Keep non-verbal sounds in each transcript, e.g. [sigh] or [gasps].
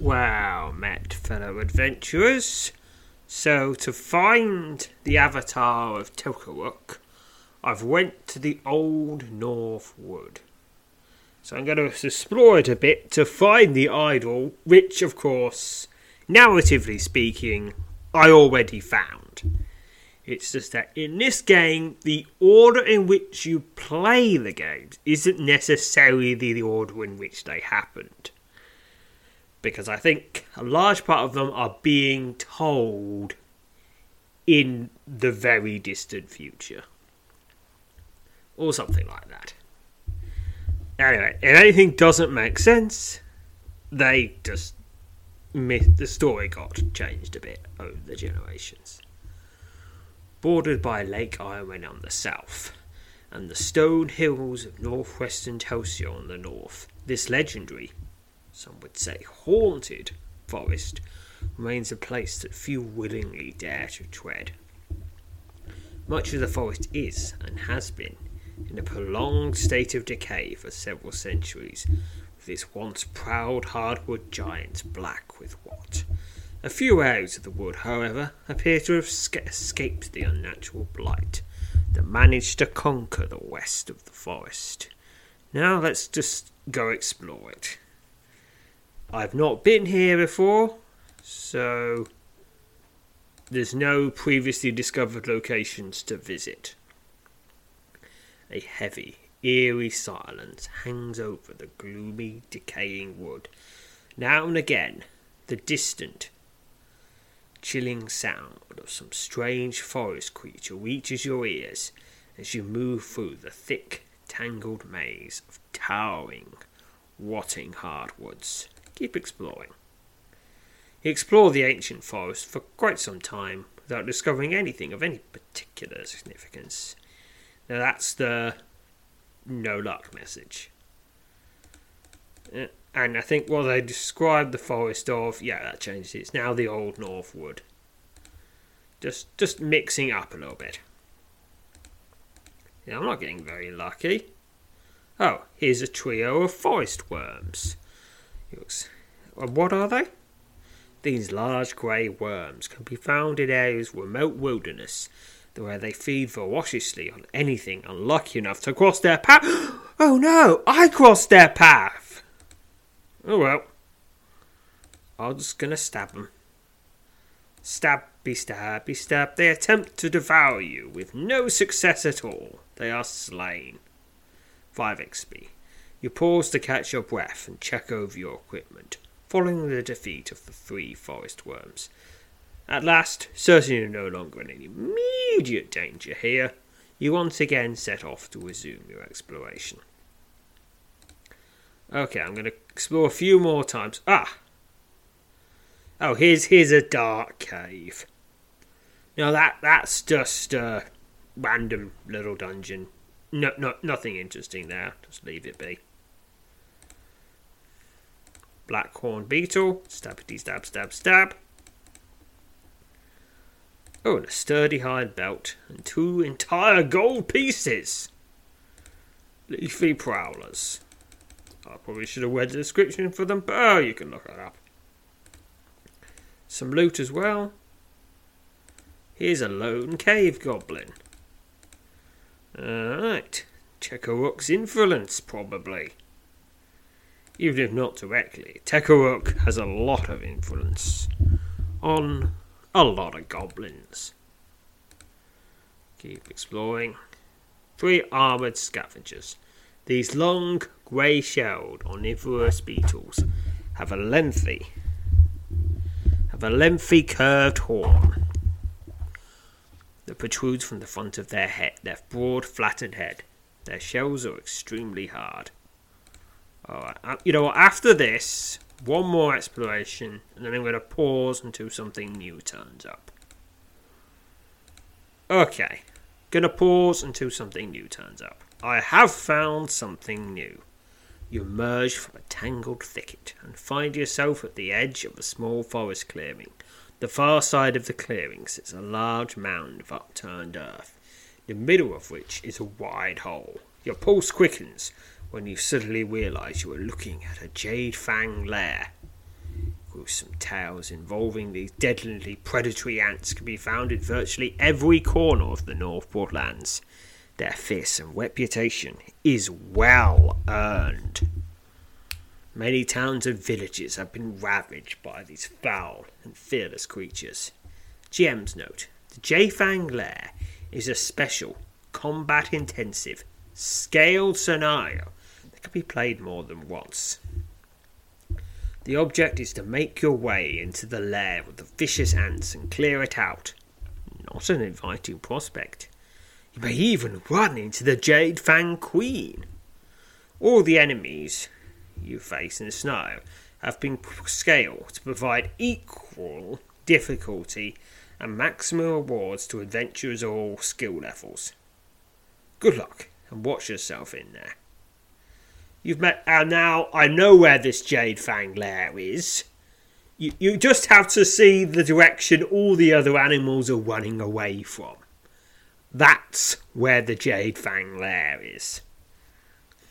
Wow, met fellow adventurers. So to find the avatar of Tokawook, I've went to the old North Wood. So I'm going to explore it a bit to find the idol, which of course, narratively speaking, I already found. It's just that in this game, the order in which you play the games isn't necessarily the order in which they happened because I think a large part of them are being told in the very distant future. Or something like that. Anyway, if anything doesn't make sense, they just myth, the story got changed a bit over the generations. Bordered by Lake Irwin on the south, and the stone hills of northwestern Telsia on the north, this legendary some would say haunted, forest remains a place that few willingly dare to tread. Much of the forest is, and has been, in a prolonged state of decay for several centuries, with its once proud hardwood giants black with what? A few areas of the wood, however, appear to have escaped the unnatural blight that managed to conquer the west of the forest. Now let's just go explore it. I've not been here before, so there's no previously discovered locations to visit. A heavy, eerie silence hangs over the gloomy, decaying wood. Now and again, the distant, chilling sound of some strange forest creature reaches your ears as you move through the thick, tangled maze of towering, rotting hardwoods keep exploring. He explored the ancient forest for quite some time without discovering anything of any particular significance. Now that's the no luck message. Uh, and I think what they described the forest of, yeah, that changes. It's now the old Northwood. Just, just mixing up a little bit. Yeah, I'm not getting very lucky. Oh, here's a trio of forest worms. Looks, what are they? These large grey worms can be found in areas remote wilderness, where they feed voraciously on anything unlucky enough to cross their path. [gasps] Oh no, I crossed their path! Oh well. I'm just gonna stab them. Stabby, stabby, stab. They attempt to devour you with no success at all. They are slain. 5 XP. You pause to catch your breath and check over your equipment, following the defeat of the three forest worms. At last, certain you're no longer in any immediate danger here, you once again set off to resume your exploration. Okay, I'm going to explore a few more times. Ah! Oh, here's here's a dark cave. Now that that's just a random little dungeon. No, no, nothing interesting there. Just leave it be. Black horn beetle, stabbity stab stab stab. Oh, and a sturdy hide belt, and two entire gold pieces. Leafy prowlers. I probably should have read the description for them, but oh, you can look it up. Some loot as well. Here's a lone cave goblin. Alright. Tekoruk's influence, probably. Even if not directly, Tekoruk has a lot of influence on a lot of goblins. Keep exploring. Three armoured scavengers. These long, grey shelled omnivorous beetles have a lengthy have a lengthy curved horn that protrudes from the front of their head, their broad, flattened head. Their shells are extremely hard. Alright, uh, you know what? After this, one more exploration, and then I'm going to pause until something new turns up. Okay, gonna pause until something new turns up. I have found something new. You emerge from a tangled thicket and find yourself at the edge of a small forest clearing. The far side of the clearing sits a large mound of upturned earth, in the middle of which is a wide hole. Your pulse quickens when you suddenly realize you are looking at a Jade Fang lair. Gruesome tales involving these deadly predatory ants can be found in virtually every corner of the North Broadlands. Their fearsome reputation is well earned. Many towns and villages have been ravaged by these foul and fearless creatures. GM's note The Jade Fang Lair is a special, combat intensive, scaled scenario that can be played more than once. The object is to make your way into the lair of the vicious ants and clear it out. Not an inviting prospect. You may even run into the Jade Fang Queen. All the enemies you face in the snow have been scaled to provide equal difficulty and maximum rewards to adventurers of all skill levels. Good luck and watch yourself in there. You've met, and now I know where this Jade Fang lair is. You, you just have to see the direction all the other animals are running away from. That's where the Jade Fang lair is.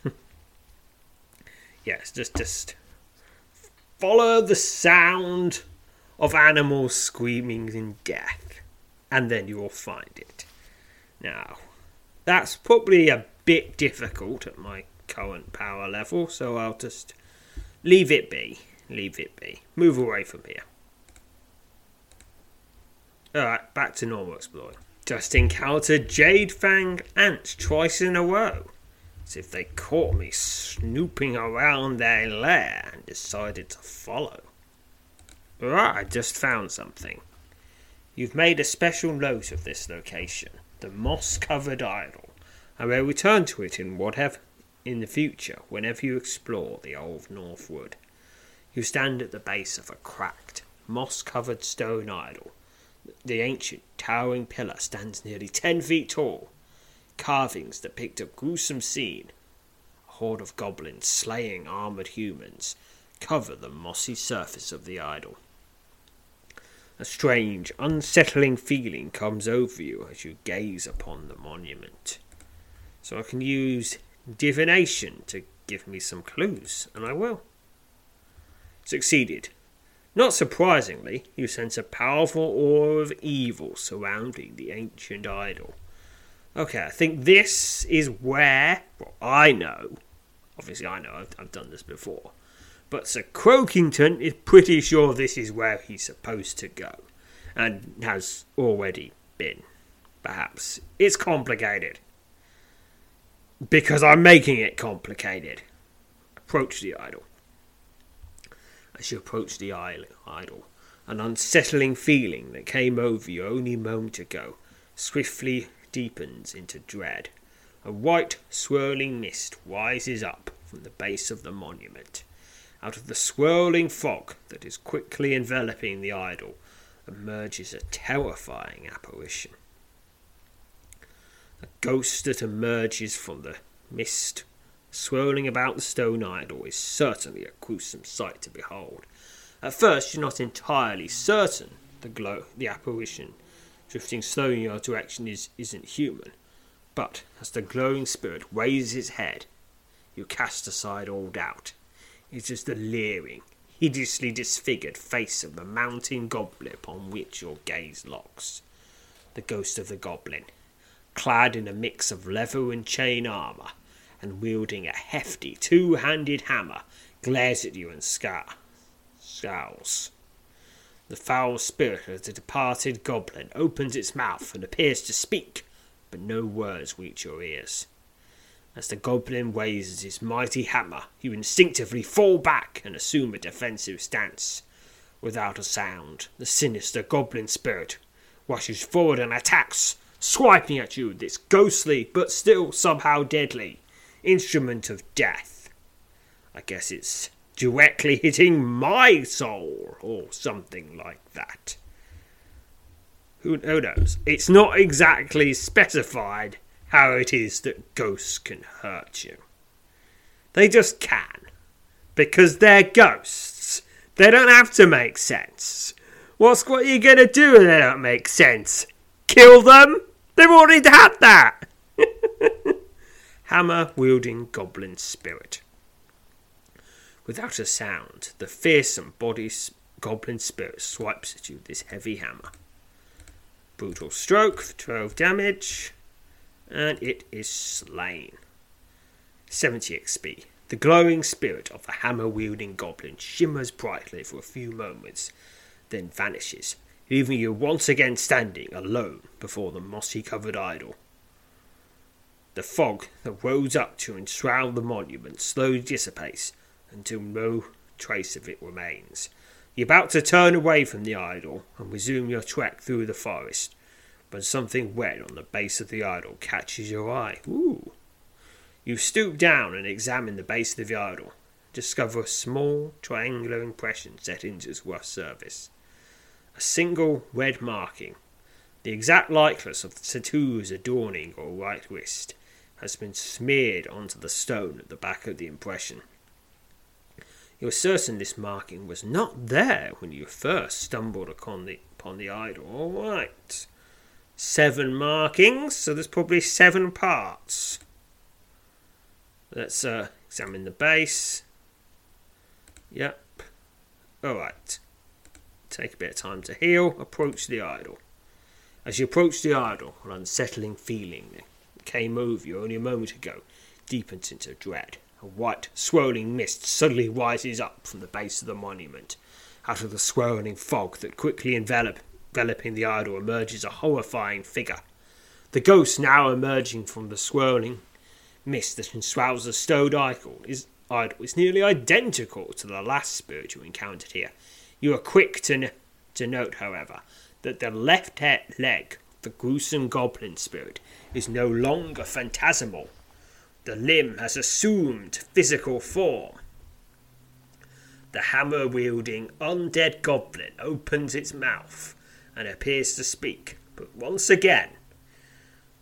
[laughs] yes, just just follow the sound of animals screaming in death, and then you will find it. Now, that's probably a bit difficult at my current power level, so I'll just leave it be. Leave it be. Move away from here. Alright, back to normal exploring. Just encountered Jade Fang ants twice in a row. As if they caught me snooping around their lair and decided to follow. Right, I just found something. You've made a special note of this location, the moss covered idol. I will return to it in whatever in the future whenever you explore the old North Wood. You stand at the base of a cracked, moss covered stone idol the ancient, towering pillar stands nearly ten feet tall. Carvings that depict a gruesome scene. A horde of goblins slaying armored humans cover the mossy surface of the idol. A strange, unsettling feeling comes over you as you gaze upon the monument. So I can use divination to give me some clues, and I will. Succeeded. Not surprisingly, you sense a powerful aura of evil surrounding the ancient idol. Okay, I think this is where, well, I know, obviously I know, I've, I've done this before, but Sir Croakington is pretty sure this is where he's supposed to go, and has already been, perhaps. It's complicated. Because I'm making it complicated. Approach the idol as you approach the idol. An unsettling feeling that came over you only a moment ago swiftly deepens into dread. A white, swirling mist rises up from the base of the monument. Out of the swirling fog that is quickly enveloping the idol emerges a terrifying apparition. Ghost that emerges from the mist swirling about the stone idol is certainly a gruesome sight to behold. At first, you're not entirely certain the glow, the apparition drifting slowly in your direction is, isn't human. But as the glowing spirit raises its head, you cast aside all doubt. It is the leering, hideously disfigured face of the mountain goblin upon which your gaze locks. The ghost of the goblin, clad in a mix of leather and chain armour, and wielding a hefty two handed hammer, glares at you and scar- scowls. The foul spirit of the departed goblin opens its mouth and appears to speak, but no words reach your ears. As the goblin raises his mighty hammer, you instinctively fall back and assume a defensive stance. Without a sound, the sinister goblin spirit rushes forward and attacks, swiping at you with its ghostly but still somehow deadly instrument of death. I guess it's directly hitting my soul, or something like that. Who, who knows? It's not exactly specified how it is that ghosts can hurt you. They just can. Because they're ghosts. They don't have to make sense. What's what you gonna do if they don't make sense? Kill them? They've already had that! [laughs] Hammer wielding goblin spirit. Without a sound, the fearsome body goblin spirit swipes at you with this heavy hammer. Brutal stroke for 12 damage, and it is slain. 70 XP. The glowing spirit of the hammer wielding goblin shimmers brightly for a few moments, then vanishes, leaving you once again standing alone before the mossy covered idol. The fog that rose up to enshroud the monument slowly dissipates until no trace of it remains. You're about to turn away from the idol and resume your trek through the forest, when something red on the base of the idol catches your eye. Ooh. You stoop down and examine the base of the idol, discover a small triangular impression set into its rough surface. A single red marking, the exact likeness of the tattoos adorning your right wrist, has been smeared onto the stone at the back of the impression. You are certain this marking was not there when you first stumbled upon the, upon the idol. All right. Seven markings, so there's probably seven parts. Let's uh, examine the base. Yep. Alright. Take a bit of time to heal. Approach the idol. As you approach the idol, an unsettling feeling came over you only a moment ago deepens into dread. A white, swirling mist suddenly rises up from the base of the monument. Out of the swirling fog that quickly envelop, enveloping the idol emerges a horrifying figure. The ghost now emerging from the swirling mist that enshrouds the stone idol is, idol is nearly identical to the last spirit you encountered here. You are quick to, n- to note, however, that the left leg, the gruesome goblin spirit, is no longer phantasmal. The limb has assumed physical form. The hammer wielding undead goblin opens its mouth and appears to speak, but once again,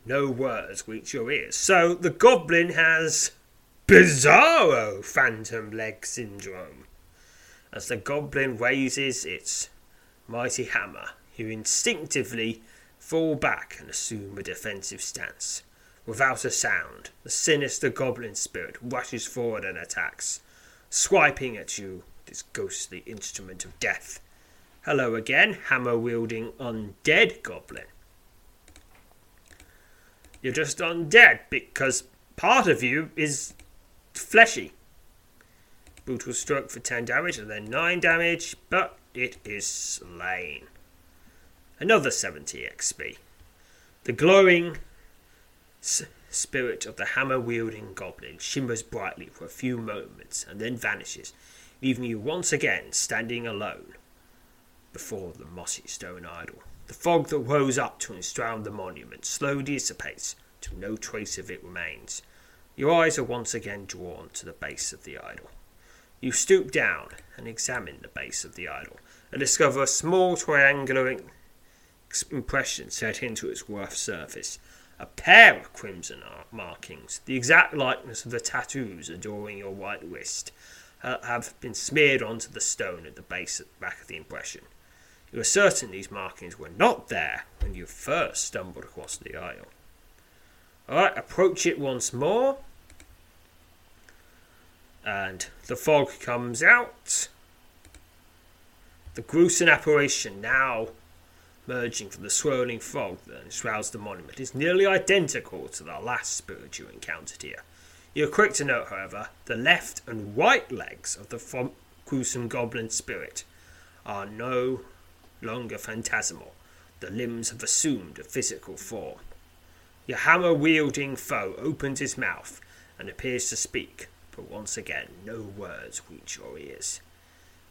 no words reach your ears. So the goblin has bizarro phantom leg syndrome. As the goblin raises its mighty hammer, you instinctively fall back and assume a defensive stance. Without a sound, the sinister goblin spirit rushes forward and attacks, swiping at you with its ghostly instrument of death. Hello again, hammer wielding undead goblin. You're just undead because part of you is fleshy. Brutal stroke for 10 damage and then 9 damage, but it is slain. Another 70 XP. The glowing S- spirit of the hammer wielding goblin shimmers brightly for a few moments and then vanishes, leaving you once again standing alone before the mossy stone idol. The fog that rose up to enshroud the monument slowly dissipates till no trace of it remains. Your eyes are once again drawn to the base of the idol. You stoop down and examine the base of the idol and discover a small triangular impression set into its rough surface a pair of crimson markings, the exact likeness of the tattoos adorning your right wrist, have been smeared onto the stone at the base at the back of the impression. You are certain these markings were not there when you first stumbled across the isle. Alright, approach it once more. And the fog comes out. The gruesome apparition now merging from the swirling fog that enshrouds the monument is nearly identical to the last spirit you encountered here. You are quick to note, however, the left and right legs of the gruesome goblin spirit are no longer phantasmal. The limbs have assumed a physical form. Your hammer wielding foe opens his mouth and appears to speak, but once again no words reach your ears.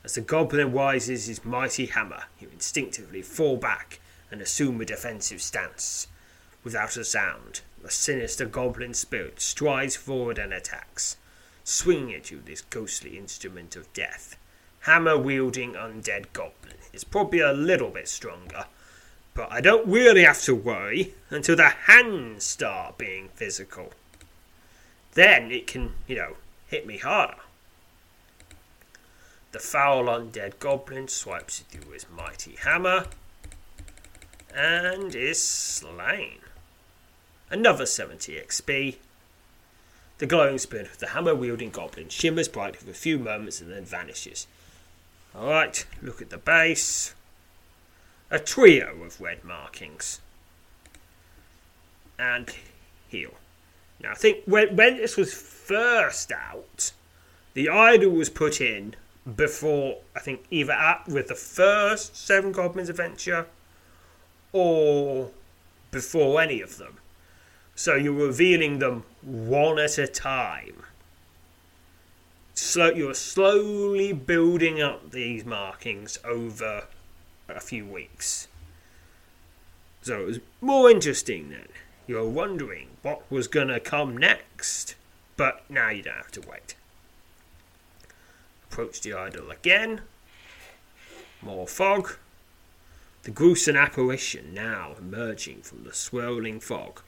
As the goblin rises his mighty hammer, you instinctively fall back and assume a defensive stance. Without a sound, the sinister goblin spirit strides forward and attacks, swinging at you this ghostly instrument of death. Hammer wielding undead goblin is probably a little bit stronger, but I don't really have to worry until the hands start being physical. Then it can, you know, hit me harder. The foul undead goblin swipes at you with his mighty hammer and is slain. Another 70 XP. The glowing spirit of the hammer wielding goblin shimmers brightly for a few moments and then vanishes. Alright, look at the base. A trio of red markings. And heal. Now, I think when, when this was first out, the idol was put in before I think either at with the first Seven Goblins adventure or before any of them. So you're revealing them one at a time. So you're slowly building up these markings over a few weeks. So it was more interesting then. You're wondering what was going to come next, but now you don't have to wait. Approach the idol again. More fog. The gruesome apparition now emerging from the swirling fog.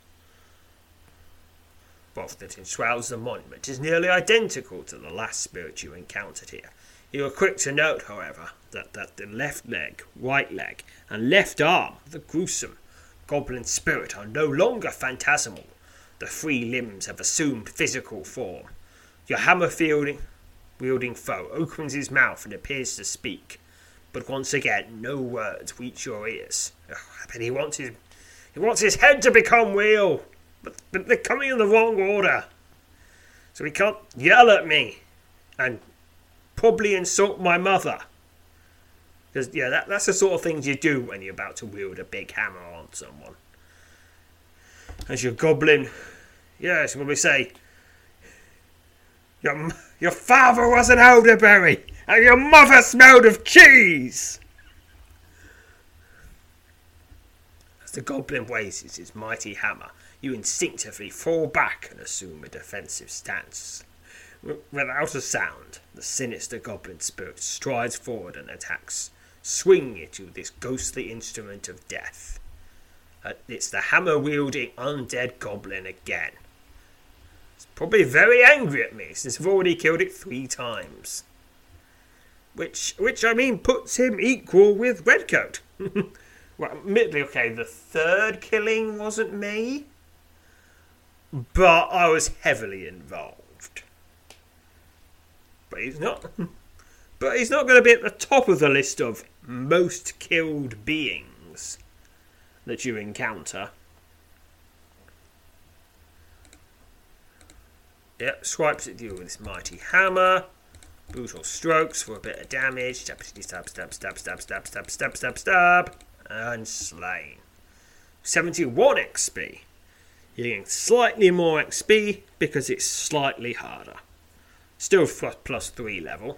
Both that enshrouds the monument is nearly identical to the last spirit you encountered here. You are quick to note, however, that, that the left leg, right leg, and left arm of the gruesome goblin spirit are no longer phantasmal. The three limbs have assumed physical form. Your hammer wielding foe opens his mouth and appears to speak, but once again no words reach your ears. Ugh, but he wants his he wants his head to become real, but, but they're coming in the wrong order. So he can't yell at me and probably insult my mother. Because yeah, that, that's the sort of things you do when you're about to wield a big hammer on someone. As your goblin, yes, when we say your, your father was an elderberry, and your mother smelled of cheese! As the goblin raises his mighty hammer, you instinctively fall back and assume a defensive stance. Without a sound, the sinister goblin spirit strides forward and attacks, swinging at you this ghostly instrument of death. Uh, it's the hammer wielding undead goblin again. It's probably very angry at me since I've already killed it three times. Which, which I mean, puts him equal with Redcoat. [laughs] well, admittedly, okay, the third killing wasn't me, but I was heavily involved. But he's not. [laughs] But he's not going to be at the top of the list of most killed beings that you encounter. Yep, swipes at you with his mighty hammer. Brutal strokes for a bit of damage. Stab, stab, stab, stab, stab, stab, stab, stab, stab, stab, and slain. 71 XP. You're getting slightly more XP because it's slightly harder. Still plus 3 level.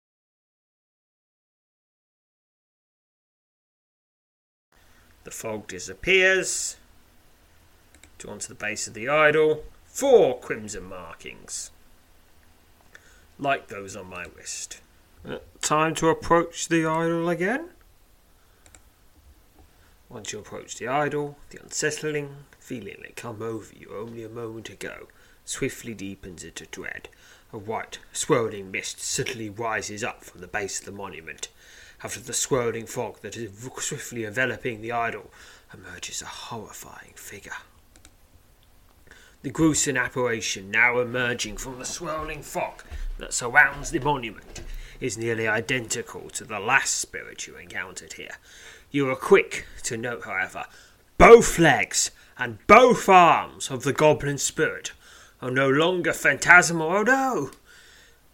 The fog disappears. To the base of the idol. Four crimson markings. Like those on my wrist. Uh, time to approach the idol again. Once you approach the idol, the unsettling feeling that come over you only a moment ago swiftly deepens into dread. A white, swirling mist suddenly rises up from the base of the monument. After the swirling fog that is swiftly enveloping the idol emerges a horrifying figure. The gruesome apparition now emerging from the swirling fog that surrounds the monument is nearly identical to the last spirit you encountered here. You are quick to note, however, both legs and both arms of the goblin spirit are no longer phantasmal. Oh no!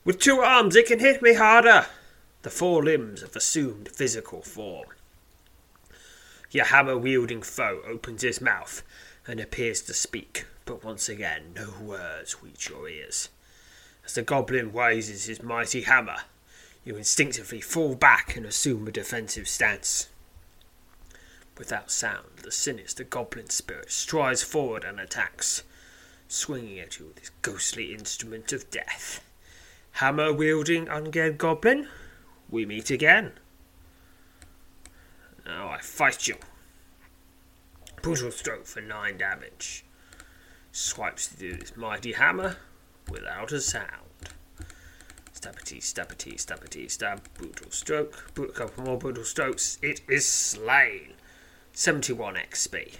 With two arms it can hit me harder. The four limbs have assumed physical form. Your hammer wielding foe opens his mouth and appears to speak, but once again no words reach your ears. As the goblin raises his mighty hammer, you instinctively fall back and assume a defensive stance. Without sound, the sinister goblin spirit strides forward and attacks, swinging at you with his ghostly instrument of death. Hammer wielding undead goblin, we meet again. Now I fight you. Brutal stroke for nine damage. Swipes through this mighty hammer without a sound. Stabbity, stabbity, stabbity, stab. Brutal stroke. A couple more brutal strokes. It is slain. 71 XP.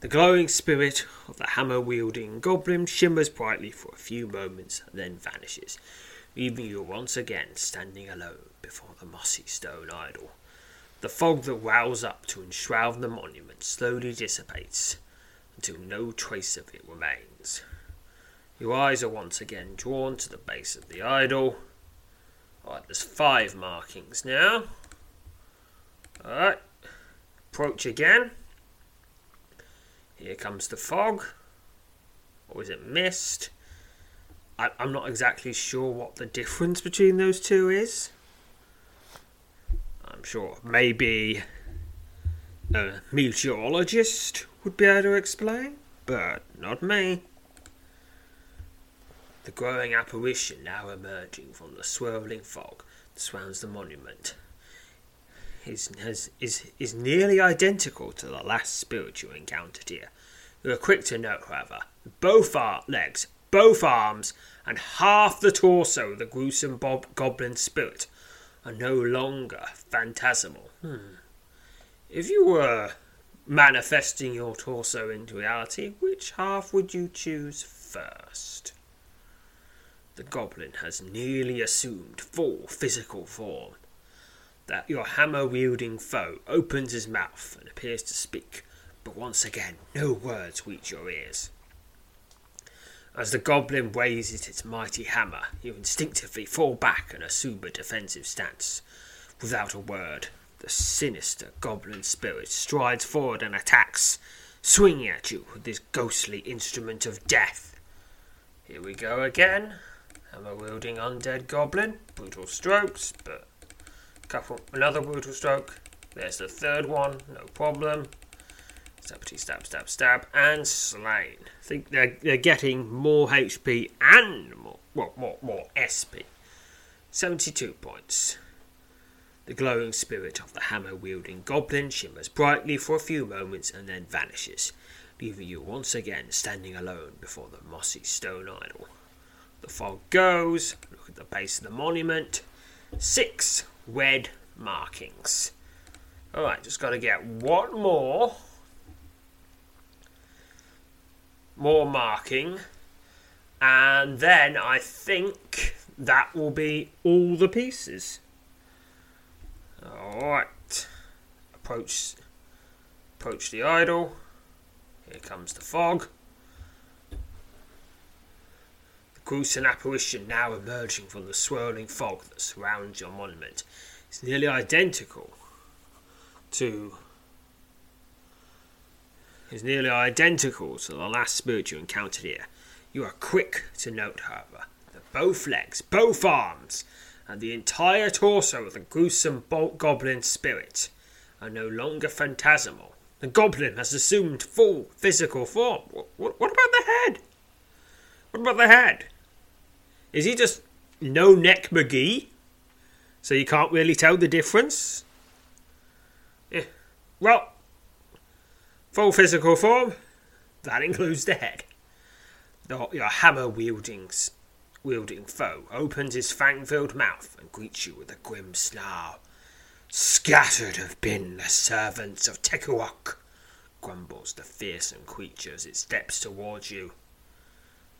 The glowing spirit of the hammer wielding goblin shimmers brightly for a few moments and then vanishes, leaving you once again standing alone before the mossy stone idol. The fog that wows up to enshroud the monument slowly dissipates until no trace of it remains. Your eyes are once again drawn to the base of the idol. Alright, there's five markings now. Alright, approach again. Here comes the fog. Or is it mist? I, I'm not exactly sure what the difference between those two is. I'm sure maybe a meteorologist would be able to explain, but not me. The growing apparition now emerging from the swirling fog that surrounds the monument is, has, is, is nearly identical to the last spirit you encountered here. Are quick to note, however, both ar- legs, both arms, and half the torso the gruesome bob- goblin spirit are no longer phantasmal. Hmm. If you were manifesting your torso into reality, which half would you choose first? The goblin has nearly assumed full physical form. That your hammer wielding foe opens his mouth and appears to speak, but once again no words reach your ears. As the goblin raises its mighty hammer, you instinctively fall back and assume a defensive stance. Without a word, the sinister goblin spirit strides forward and attacks, swinging at you with this ghostly instrument of death. Here we go again. Hammer wielding undead goblin. Brutal strokes, but couple another brutal stroke. There's the third one, no problem. Stabby stab, stab, stab, and slain. I think they're, they're getting more HP and more, well, more, more SP. 72 points. The glowing spirit of the hammer wielding goblin shimmers brightly for a few moments and then vanishes, leaving you once again standing alone before the mossy stone idol. The fog goes, look at the base of the monument. Six red markings. Alright, just got to get one more. More marking. And then I think that will be all the pieces. Alright. Approach approach the idol. Here comes the fog. The gruesome apparition now emerging from the swirling fog that surrounds your monument is nearly identical to is nearly identical to the last spirit you encountered here. You are quick to note, however, that both legs, both arms, and the entire torso of the gruesome bolt goblin spirit are no longer phantasmal. The goblin has assumed full physical form. What, what, about the head? What about the head? Is he just no neck McGee? So you can't really tell the difference? Yeah. Well, full physical form, that includes the head. Your hammer wielding, wielding foe opens his fang filled mouth and greets you with a grim snarl. Scattered have been the servants of Tekuok, grumbles the fearsome creature as it steps towards you.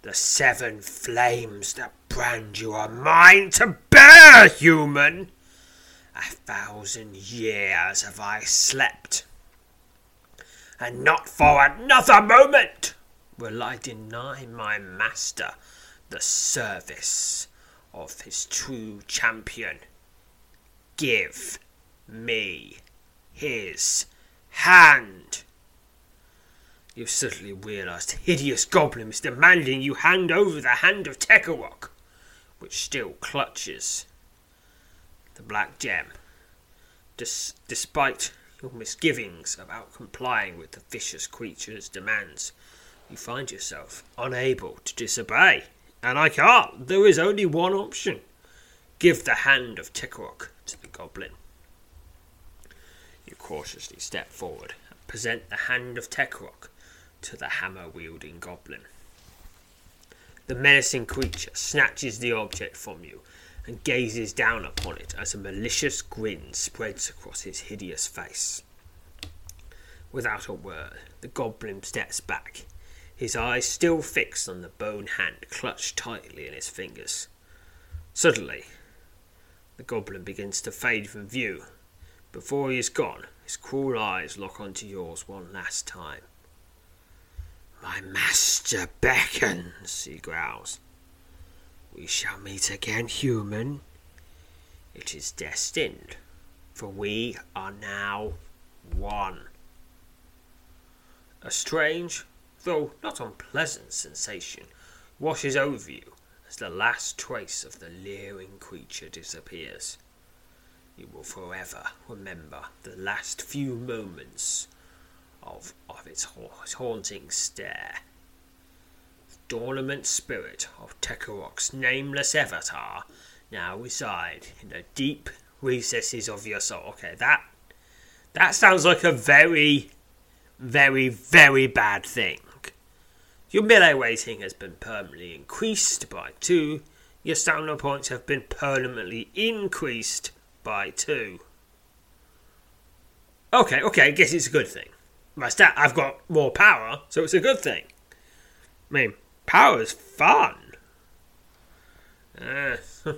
The seven flames that brand you are mine to bear, human! A thousand years have I slept, and not for another moment will I deny my master the service of his true champion. Give me his hand. You suddenly realized hideous goblin is demanding you hand over the hand of Tekawok, which still clutches the black gem. Des- despite your misgivings about complying with the vicious creature's demands, you find yourself unable to disobey. And I can't. There is only one option. Give the hand of Tekawok to the goblin. You cautiously step forward and present the hand of Tekawok to the hammer wielding goblin. The menacing creature snatches the object from you and gazes down upon it as a malicious grin spreads across his hideous face. Without a word, the goblin steps back, his eyes still fixed on the bone hand clutched tightly in his fingers. Suddenly, the goblin begins to fade from view. Before he is gone, his cruel eyes lock onto yours one last time. My master beckons, he growls. We shall meet again, human. It is destined, for we are now one. A strange, though not unpleasant sensation washes over you as the last trace of the leering creature disappears. You will forever remember the last few moments of, of its, its haunting stare. Dormant spirit of Tekorok's nameless avatar now reside in the deep recesses of your soul. Okay, that that sounds like a very, very, very bad thing. Your melee rating has been permanently increased by two. Your stamina points have been permanently increased by two. Okay, okay, I guess it's a good thing my stat, I've got more power, so it's a good thing. I mean, power is fun. Uh, [laughs]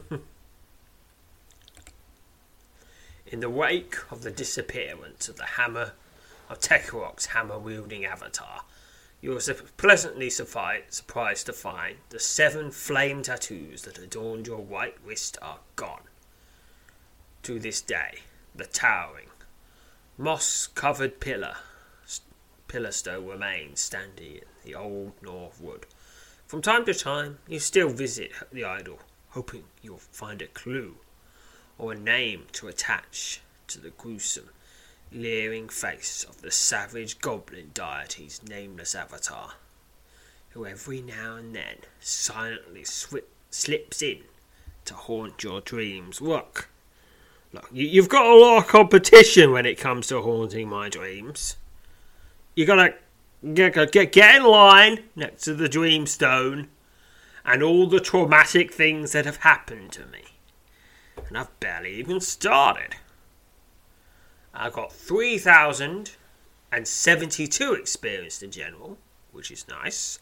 in the wake of the disappearance of the hammer of Tekorok's hammer wielding avatar, you were pleasantly surprised to find the seven flame tattoos that adorned your white wrist are gone. To this day, the towering, moss covered pillar pillar stone remains standing in the old North Wood. From time to time, you still visit the idol, hoping you'll find a clue or a name to attach to the gruesome, leering face of the savage goblin deity's nameless avatar, who every now and then silently slips in to haunt your dreams. Look, look, you, you've got a lot of competition when it comes to haunting my dreams. You gotta get, get, get in line next to the dreamstone and all the traumatic things that have happened to me. And I've barely even started. I've got 3,072 experience in general, which is nice,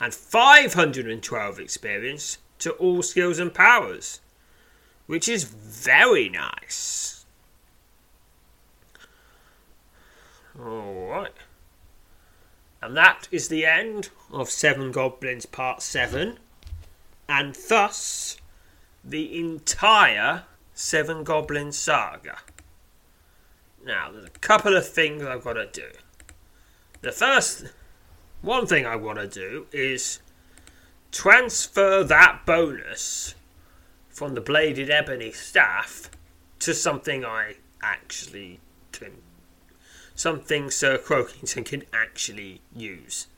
and 512 experience to all skills and powers, which is very nice. Alright. And that is the end of Seven Goblins Part 7, and thus the entire Seven Goblins saga. Now, there's a couple of things I've got to do. The first, one thing I want to do is transfer that bonus from the bladed ebony staff to something I actually can. Something Sir Croakington can actually use.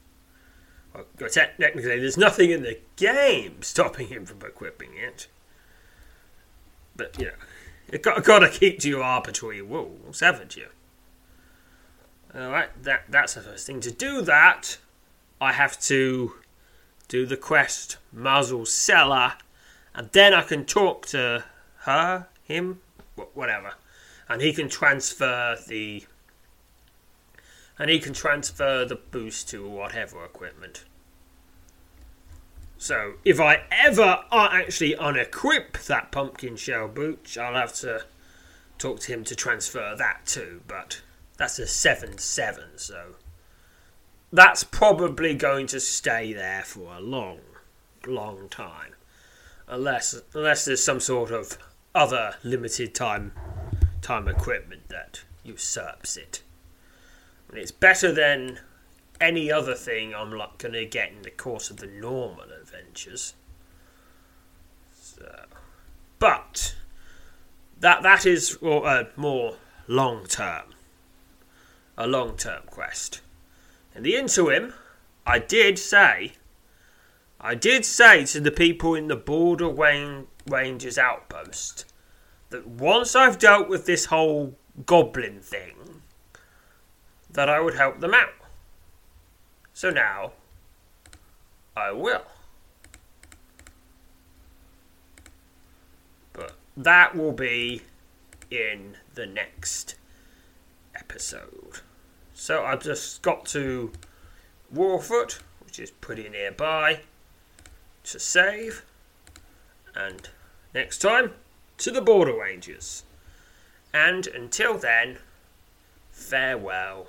Well, technically, there's nothing in the game stopping him from equipping it. But, you know, you've got, got to keep to your arbitrary rules, haven't you? Alright, that, that's the first thing. To do that, I have to do the quest Muzzle Seller, and then I can talk to her, him, whatever, and he can transfer the and he can transfer the boost to whatever equipment. So if I ever actually unequip that pumpkin shell boot, I'll have to talk to him to transfer that too. But that's a seven seven, so that's probably going to stay there for a long, long time, unless unless there's some sort of other limited time time equipment that usurps it. It's better than any other thing I'm like going to get in the course of the normal adventures. So, but that that is uh, a more long term, a long term quest. In the interim, I did say, I did say to the people in the Border Rangers outpost that once I've dealt with this whole goblin thing, that I would help them out. So now, I will. But that will be in the next episode. So I've just got to Warfoot, which is pretty nearby, to save. And next time, to the Border Rangers. And until then, farewell,